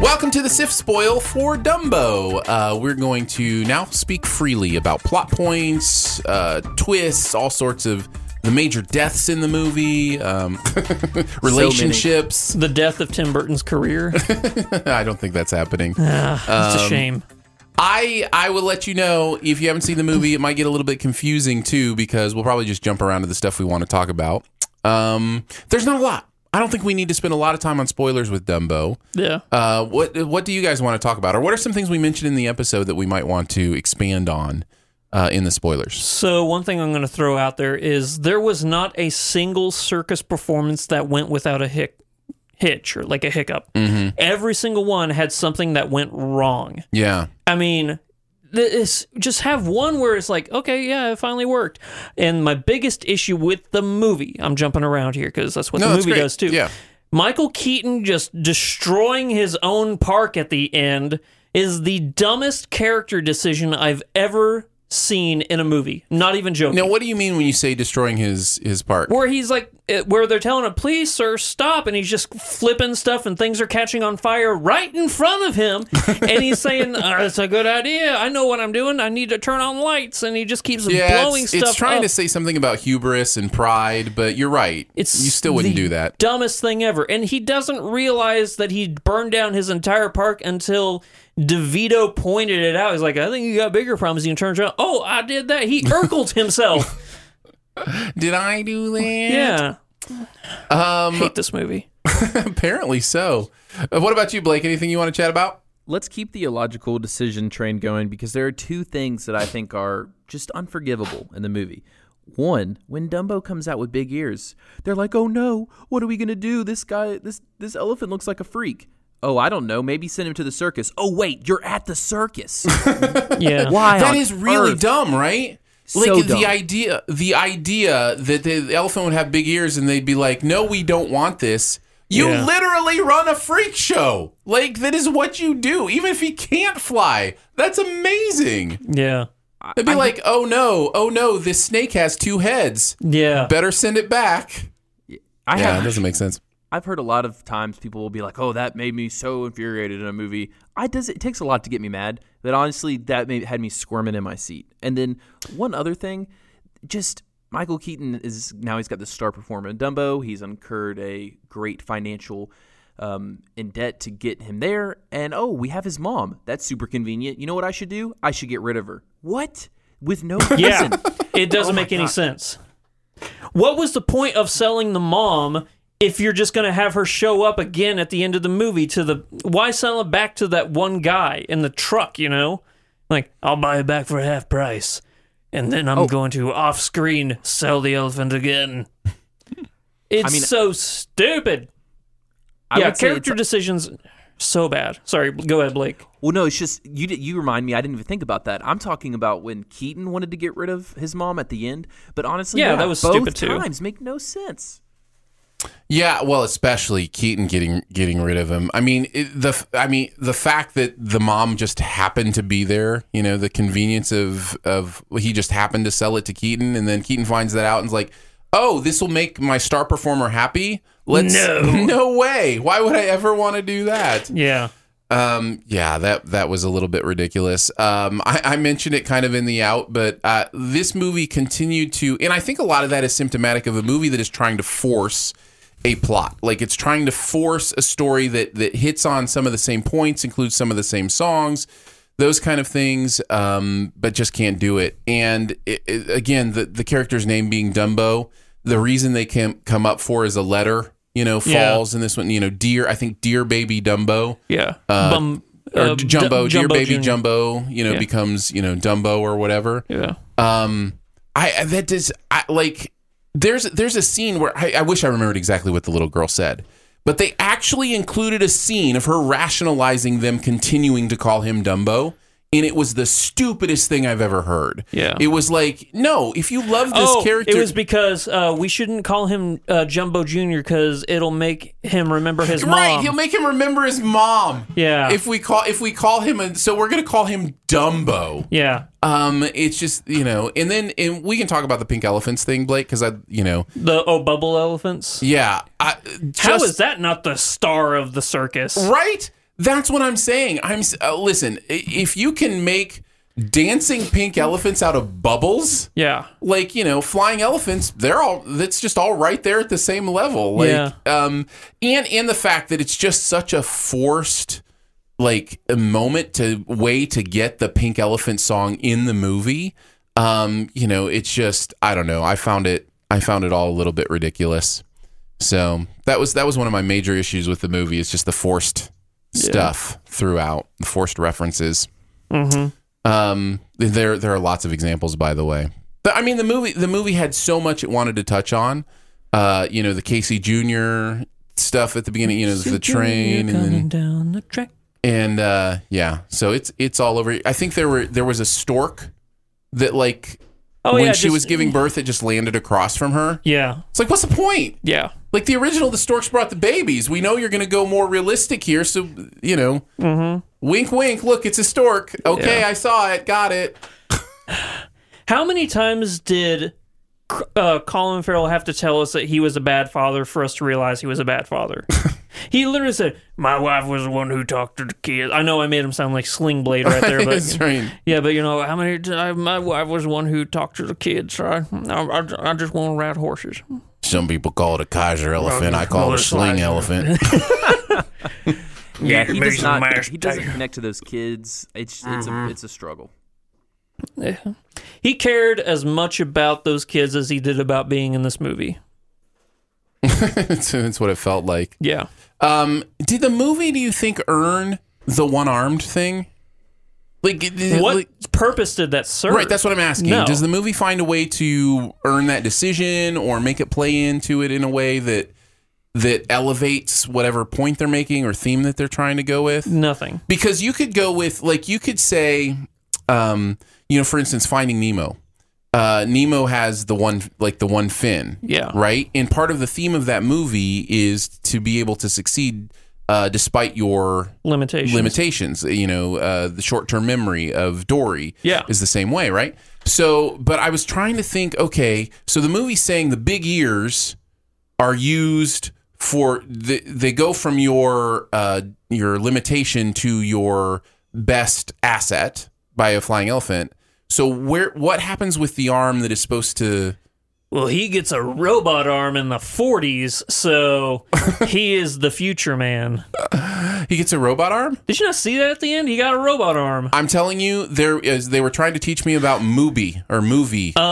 Welcome to the SIF spoil for Dumbo. Uh, we're going to now speak freely about plot points, uh, twists, all sorts of the major deaths in the movie, um, relationships. The death of Tim Burton's career. I don't think that's happening. Ah, it's a Um, shame. I I will let you know if you haven't seen the movie. It might get a little bit confusing too because we'll probably just jump around to the stuff we want to talk about. Um, there's not a lot. I don't think we need to spend a lot of time on spoilers with Dumbo. Yeah. Uh, what what do you guys want to talk about, or what are some things we mentioned in the episode that we might want to expand on uh, in the spoilers? So one thing I'm going to throw out there is there was not a single circus performance that went without a hic- hitch or like a hiccup. Mm-hmm. Every single one had something that went wrong. Yeah, I mean, this just have one where it's like, okay, yeah, it finally worked. And my biggest issue with the movie, I'm jumping around here because that's what No, the movie does too. Yeah. Michael Keaton just destroying his own park at the end is the dumbest character decision I've ever seen in a movie. Not even joking. Now, what do you mean when you say destroying his his park? where he's like, eh, where they're telling him, please, sir, stop. And he's just flipping stuff and things are catching on fire right in front of him. and he's saying, oh, that's a good idea. I know what I'm doing. I need to turn on lights. And he just keeps Yeah, blowing it's, stuff it's trying up. to say something about hubris and pride, but you're right. It's you still wouldn't do that. Dumbest thing ever. And he doesn't realize that he burned down his entire park until DeVito pointed it out. He's like, I think you got bigger problems. He turns around, oh, I did that. He Urkeled himself. Did I do that? yeah. Um, Hate this movie. apparently so. Uh, what about you, Blake? Anything you want to chat about? Let's keep the illogical decision train going because there are two things that I think are just unforgivable in the movie. One, when Dumbo comes out with big ears, they're like, "Oh no, what are we gonna do? This guy, this this elephant looks like a freak." Oh, I don't know. Maybe send him to the circus. Oh wait, you're at the circus. Yeah. Why? That on is really earth? dumb, right? Like So the idea, the idea that the elephant would have big ears and they'd be like, "No, we don't want this." You Yeah. literally run a freak show. Like that is what you do, even if he can't fly. That's amazing. Yeah. They'd be like, "Oh no, oh no, this snake has two heads. Yeah. Better send it back." I Yeah, have, it doesn't make sense. I've heard a lot of times people will be like, "Oh, that made me so infuriated in a movie." I does it takes a lot to get me mad, but honestly, that made, had me squirming in my seat. And then one other thing, just Michael Keaton is now he's got the star performer in Dumbo. He's incurred a great financial um, in debt to get him there, and oh, we have his mom. That's super convenient. You know what I should do? I should get rid of her. What? With no reason. Yeah. It doesn't Oh make any God. sense. What was the point of selling the mom if you're just going to have her show up again at the end of the movie to the why sell it back to that one guy in the truck, you know? Like, I'll buy it back for half price. And then I'm Oh. going to off screen sell the elephant again. It's mean- so stupid. I yeah, character decisions so bad. Sorry, go ahead, Blake. Well, no, it's just you. You remind me. I didn't even think about that. I'm talking about when Keaton wanted to get rid of his mom at the end. But honestly, Yeah, that was both stupid, too. times make no sense. Yeah, well, especially Keaton getting getting rid of him. I mean, it, the I mean the fact that the mom just happened to be there. You know, the convenience of of he just happened to sell it to Keaton, and then Keaton finds that out and's like, "Oh, this will make my star performer happy." Let's No. no way. Why would I ever want to do that? Yeah. Um, yeah, that that was a little bit ridiculous. Um, I, I mentioned it kind of in the out, but uh, this movie continued to, and I think a lot of that is symptomatic of a movie that is trying to force a plot. Like it's trying to force a story that that hits on some of the same points, includes some of the same songs, those kind of things, um, but just can't do it. And it, it- again, the the character's name being Dumbo, the reason they can't come up for is a letter. You know, Yeah. falls in this one. You know, dear, I think dear baby Dumbo Yeah. Uh, Bum, or uh, Jumbo, J- dear baby Jr. Jumbo, you know, Yeah. becomes you know Dumbo or whatever. Yeah. Um, I I- that does I like. There's there's a scene where I, I wish I remembered exactly what the little girl said, but they actually included a scene of her rationalizing them continuing to call him Dumbo. And it was the stupidest thing I've ever heard. Yeah. It was like, no, if you love this oh, character, it was because uh, we shouldn't call him uh, Jumbo Junior because it'll make him remember his mom. right. He'll make him remember his mom. Yeah. If we call if we call him, a, so we're gonna call him Dumbo. yeah. Um, it's just you know, and then and we can talk about the pink elephants thing, Blake, because I, you know, The oh bubble elephants. yeah, I, just, How is that not the star of the circus? right? That's what I'm saying. I'm uh, listen. If you can make dancing pink elephants out of bubbles, Yeah. like you know, flying elephants, they're all that's just all right there at the same level. Like, Yeah. um, and and the fact that it's just such a forced like a moment to way to get the pink elephant song in the movie um you know it's just i don't know i found it i found it all a little bit ridiculous so that was that was one of my major issues with the movie it's just the forced stuff throughout the forced references. Um there there are lots of examples by the way. But i mean the movie the movie had so much it wanted to touch on. Uh you know the casey junior stuff at the beginning you know the train and then down the track. and uh yeah so it's it's all over. I think there were there was a stork that like Oh when yeah, she just- was giving birth it just landed across from her Yeah. it's like what's the point Yeah. like the original the storks brought the babies we know you're gonna go more realistic here so you know wink wink look it's a stork okay Mm-hmm. Yeah. i saw it got it How many times did uh, Colin Farrell have to tell us that he was a bad father for us to realize he was a bad father? he literally said, "My wife was the one who talked to the kids." I know I made him sound like Sling Blade right there, but right. yeah, but you know how many times my wife was the one who talked to the kids. So I, I, I just want to ride horses. some people call it a kaiser elephant i call it a sling like- elephant Yeah, Give he does not. He doesn't connect to those kids. It's it's a it's a struggle. Yeah. He cared as much about those kids as he did about being in this movie. that's, that's what it felt like Yeah. Um, did the movie, do you think, earn the one armed thing? Like, did- What like- purpose did that serve? right? That's what I'm asking. No. Does the movie find a way to earn that decision, or make it play into it in a way that that elevates whatever point they're making or theme that they're trying to go with? Nothing. Because you could go with, like, you could say, um, you know, for instance, Finding Nemo. Uh, Nemo has the one, like the one fin, Yeah. right? And part of the theme of that movie is to be able to succeed uh, despite your Limitations. limitations. You know, uh, the short term memory of Dory Yeah. is the same way, right? So, but I was trying to think okay, so the movie's saying the big ears are used for, the, they go from your, uh, your limitation to your best asset by a flying elephant. So where what happens with the arm that is supposed to Well, he gets a robot arm in the 40s, so he is the future man. he gets a robot arm? Did you not see that at the end? He got a robot arm. I'm telling you, there is. They were trying to teach me about movie or movie Oh,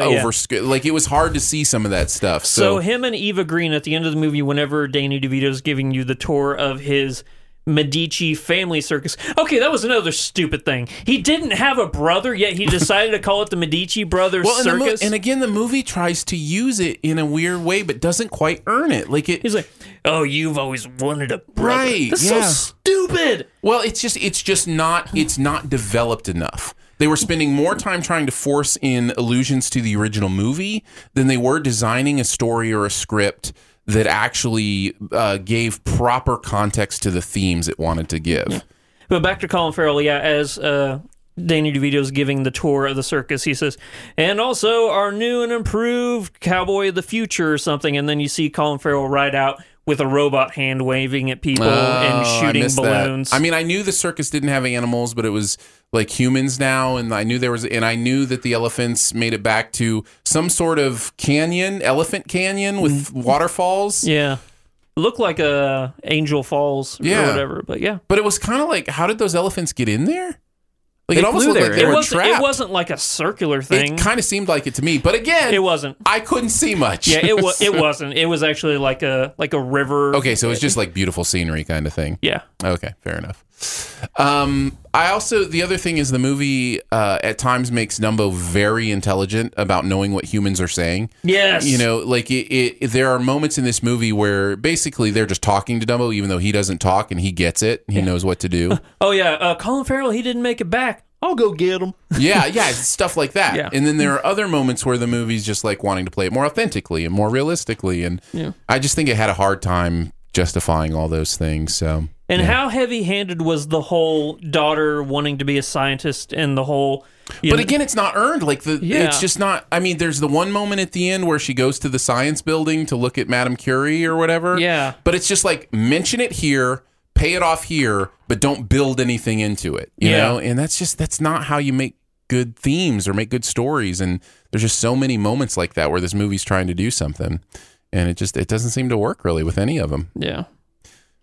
uh, over sc- like it was hard to see some of that stuff. So So, him and Eva Green at the end of the movie, whenever Danny DeVito's giving you the tour of his Medici family circus. Okay, that was another stupid thing. He didn't have a brother, yet he decided to call it the Medici Brothers well, and, the mo- Circus. and again, the movie tries to use it in a weird way, but doesn't quite earn it. Like it. He's like, "Oh, you've always wanted a brother." Right, That's yeah. so stupid. Well, it's just it's just not it's not developed enough. They were spending more time trying to force in allusions to the original movie than they were designing a story or a script that actually uh, gave proper context to the themes it wanted to give. But back to Colin Farrell, yeah, as uh, Danny DeVito's giving the tour of the circus, he says, and also our new and improved Cowboy of the Future or something. And then you see Colin Farrell ride out with a robot hand waving at people and Oh, I shooting that. balloons. I mean, I knew the circus didn't have animals, but it was like humans now, and I knew there was, and I knew that the elephants made it back to some sort of canyon, elephant canyon with waterfalls. Mm. yeah. Looked like a Angel Falls Yeah. or whatever, but yeah. But it was kind of like, how did those elephants get in there? Like They it almost looked there. like they It were wasn't, trapped. it wasn't like a circular thing. It kind of seemed like it to me, but again, It wasn't. I couldn't see much. Yeah, it was. It wasn't. It was actually like a like a river. okay, so it's just like beautiful scenery kind of thing. Yeah. Okay, fair enough. Um, I also the other thing is the movie uh, at times makes Dumbo very intelligent about knowing what humans are saying. Yes. You know, like it, it, there are moments in this movie where basically they're just talking to Dumbo, even though he doesn't talk and he gets it. He knows what to do. Oh yeah. Uh, Colin Farrell. He didn't make it back. I'll go get him. yeah, yeah, stuff like that. Yeah. And then there are other moments where the movie's just like wanting to play it more authentically and more realistically. And Yeah. I just think it had a hard time justifying all those things. So And how heavy-handed was the whole daughter wanting to be a scientist and the whole? you But know- again, it's not earned. Like the, Yeah. it's just not. I mean, there's the one moment at the end where she goes to the science building to look at Madame Curie or whatever. Yeah. But it's just like mention it here, pay it off here, but don't build anything into it. You Yeah. know, and that's just that's not how you make good themes or make good stories. And there's just so many moments like that where this movie's trying to do something, and it just it doesn't seem to work really with any of them. yeah.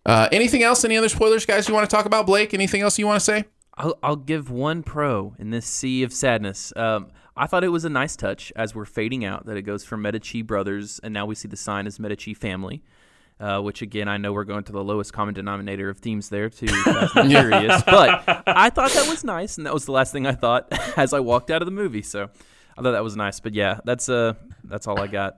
Uh, anything else? Any other spoilers, guys? You want to talk about Blake? Anything else you want to say? I'll, I'll give one pro in this sea of sadness. Um, I thought it was a nice touch as we're fading out that it goes from Medici brothers, and now we see the sign as Medici family. Uh, which again, I know we're going to the lowest common denominator of themes there too. Furious, but I thought that was nice, and that was the last thing I thought as I walked out of the movie. So I thought that was nice. But yeah, that's uh, that's all I got.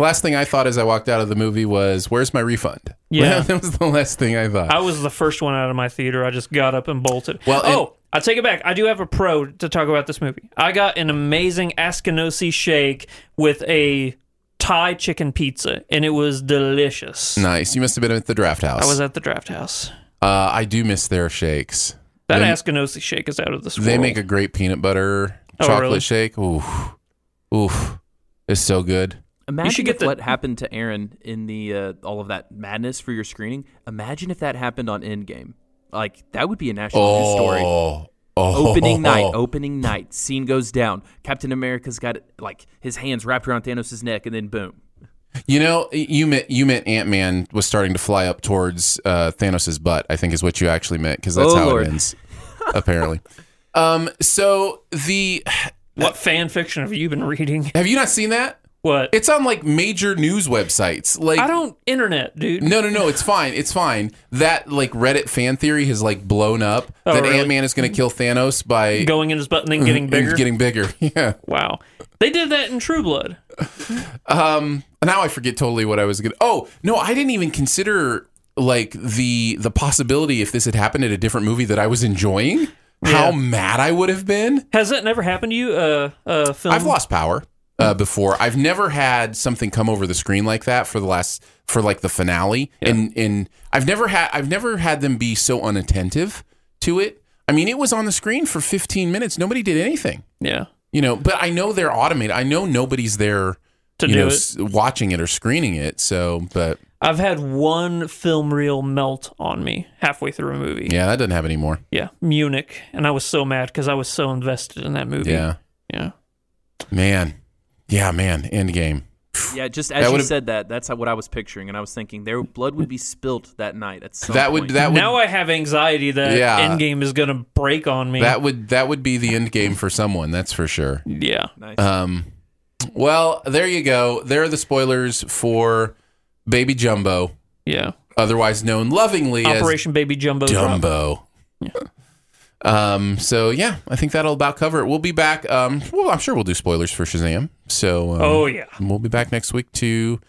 The last thing I thought as I walked out of the movie was, "Where's my refund?" Yeah. that was the last thing I thought. I was the first one out of my theater. I just got up and bolted. Well, oh, I take it back. I do have a pro to talk about this movie. I got an amazing Askinosie shake with a Thai chicken pizza, and it was delicious. nice. You must have been at the draft house. I was at the draft house. uh, I do miss their shakes. That They- Askinosie shake is out of this world. They make a great peanut butter Oh, chocolate really? shake. Oof, oof, it's so good. Imagine should get if the- what happened to Aaron in the uh, all of that madness for your screening. Imagine if that happened on Endgame. Like that would be a national news story. Oh, oh, Opening night, opening night. Scene goes down. Captain America's got like his hands wrapped around Thanos' neck, and then boom. You know, you meant you meant Ant Man was starting to fly up towards uh, Thanos' butt. I think is what you actually meant because that's Oh, how Lord. it ends. apparently. Um. So the what fan fiction have you been reading? have you not seen that? What? It's on like major news websites. Like I don't internet, dude. No, no, no. It's fine. It's fine. That like Reddit fan theory has like blown up Oh, that really? Ant Man is going to kill Thanos by Going in his butt and then getting bigger. Getting bigger. Yeah. wow. They did that in True Blood. Um. Now I forget totally what I was going. to Oh no, I didn't even consider like the the possibility if this had happened at a different movie that I was enjoying. How mad I would have been. Has that never happened to you? Uh, uh, film. I've lost power uh, before. I've never had something come over the screen like that for the last for like the finale, and and I've never had I've never had them be so unattentive to it. I mean, it was on the screen for 15 minutes. Nobody did anything, Yeah. you know. But I know they're automated. I know nobody's there To do know, it. watching it or screening it. So, but I've had one film reel melt on me halfway through a movie. yeah, that doesn't happen anymore. Yeah, Munich, and I was so mad because I was so invested in that movie. Yeah, yeah. man. Yeah, man. Endgame. Yeah, just That as you said that, that's what I was picturing, and I was thinking their blood would be spilt that night at some That would point. that would now I have anxiety that Yeah. Endgame is gonna break on me. that would that would be the end game for someone. That's for sure. yeah. nice. Um, well, there you go. There are the spoilers for Baby Jumbo, Yeah. otherwise known lovingly as Operation Baby Jumbo. as Drop. Jumbo. Um, so yeah, I think that'll about cover it. We'll be back. Um, well, I'm sure we'll do spoilers for Shazam. So um, Oh yeah. we'll be back next week to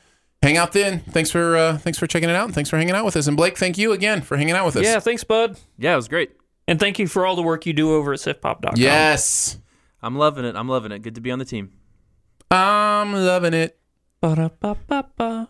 hang out. Then thanks for uh, thanks for checking it out and thanks for hanging out with us. And Blake, thank you again for hanging out with us. Yeah. Thanks, bud. yeah, it was great. And thank you for all the work you do over at sifpop.com. Yes, I'm loving it. I'm loving it. Good to be on the team. I'm loving it. Ba-da-ba-ba-ba.